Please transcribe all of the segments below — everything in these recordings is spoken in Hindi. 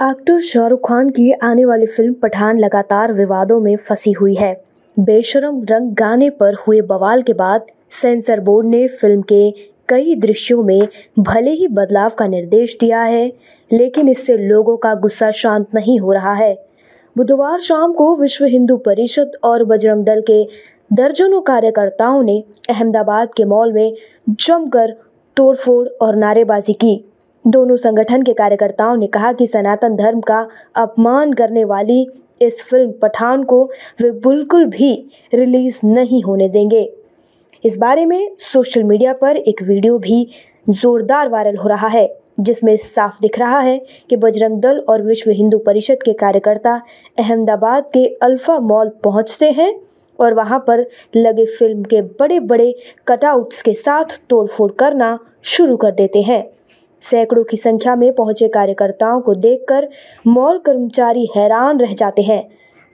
एक्टर शाहरुख खान की आने वाली फ़िल्म पठान लगातार विवादों में फंसी हुई है। बेशरम रंग गाने पर हुए बवाल के बाद सेंसर बोर्ड ने फ़िल्म के कई दृश्यों में भले ही बदलाव का निर्देश दिया है, लेकिन इससे लोगों का गुस्सा शांत नहीं हो रहा है। बुधवार शाम को विश्व हिंदू परिषद और बजरंग दल के दर्जनों कार्यकर्ताओं ने अहमदाबाद के मॉल में जमकर तोड़फोड़ और नारेबाजी की। दोनों संगठन के कार्यकर्ताओं ने कहा कि सनातन धर्म का अपमान करने वाली इस फ़िल्म पठान को वे बिल्कुल भी रिलीज़ नहीं होने देंगे। इस बारे में सोशल मीडिया पर एक वीडियो भी जोरदार वायरल हो रहा है, जिसमें साफ़ दिख रहा है कि बजरंग दल और विश्व हिंदू परिषद के कार्यकर्ता अहमदाबाद के अल्फ़ा मॉल पहुँचते हैं और वहाँ पर लगे फ़िल्म के बड़े बड़े कटआउट्स के साथ तोड़फोड़ करना शुरू कर देते हैं। सैकड़ों की संख्या में पहुँचे कार्यकर्ताओं को देखकर मॉल कर्मचारी हैरान रह जाते हैं।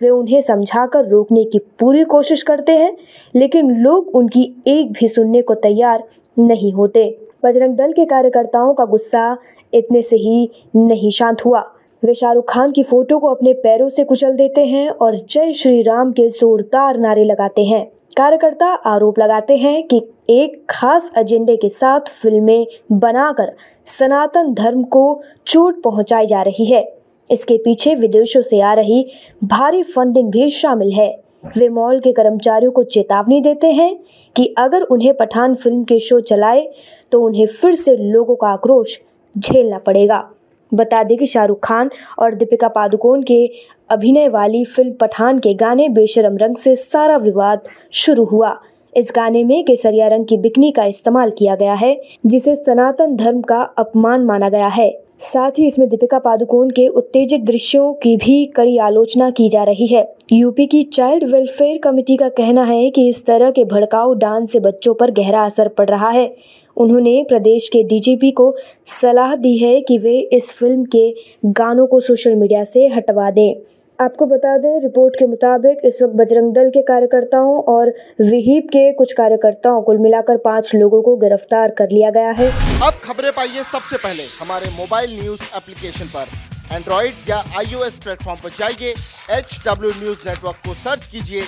वे उन्हें समझाकर रोकने की पूरी कोशिश करते हैं, लेकिन लोग उनकी एक भी सुनने को तैयार नहीं होते। बजरंग दल के कार्यकर्ताओं का गुस्सा इतने से ही नहीं शांत हुआ। वे शाहरुख खान की फ़ोटो को अपने पैरों से कुचल देते हैं और जय श्री राम के जोरदार नारे लगाते हैं। कार्यकर्ता आरोप लगाते हैं कि एक खास एजेंडे के साथ फ़िल्में बनाकर सनातन धर्म को चोट पहुंचाई जा रही है। इसके पीछे विदेशों से आ रही भारी फंडिंग भी शामिल है। वे मॉल के कर्मचारियों को चेतावनी देते हैं कि अगर उन्हें पठान फ़िल्म के शो चलाए तो उन्हें फिर से लोगों का आक्रोश झेलना पड़ेगा। बता दें कि शाहरुख खान और दीपिका पादुकोण के अभिनय वाली फ़िल्म पठान के गाने बेशरम रंग से सारा विवाद शुरू हुआ। इस गाने में केसरिया रंग की बिकनी का इस्तेमाल किया गया है, जिसे सनातन धर्म का अपमान माना गया है। साथ ही इसमें दीपिका पादुकोण के उत्तेजक दृश्यों की भी कड़ी आलोचना की जा रही है। यूपी की चाइल्ड वेलफेयर कमेटी का कहना है कि इस तरह के भड़काऊ डांस से बच्चों पर गहरा असर पड़ रहा है। उन्होंने प्रदेश के डीजीपी को सलाह दी है कि वे इस फ़िल्म के गानों को सोशल मीडिया से हटवा दें। आपको बता दें, रिपोर्ट के मुताबिक इस वक्त बजरंग दल के कार्यकर्ताओं और विहिप के कुछ कार्यकर्ताओं, कुल मिलाकर पाँच लोगों को गिरफ़्तार कर लिया गया है। अब खबरें पाइए सबसे पहले। हमारे मोबाइल न्यूज़ एप्लीकेशन पर। एंड्रॉइड या आईओएस प्लेटफॉर्म पर जाइए एच डब्ल्यू न्यूज़ नेटवर्क को सर्च कीजिए,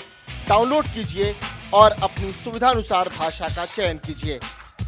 डाउनलोड कीजिए और अपनी सुविधानुसार भाषा का चयन कीजिए।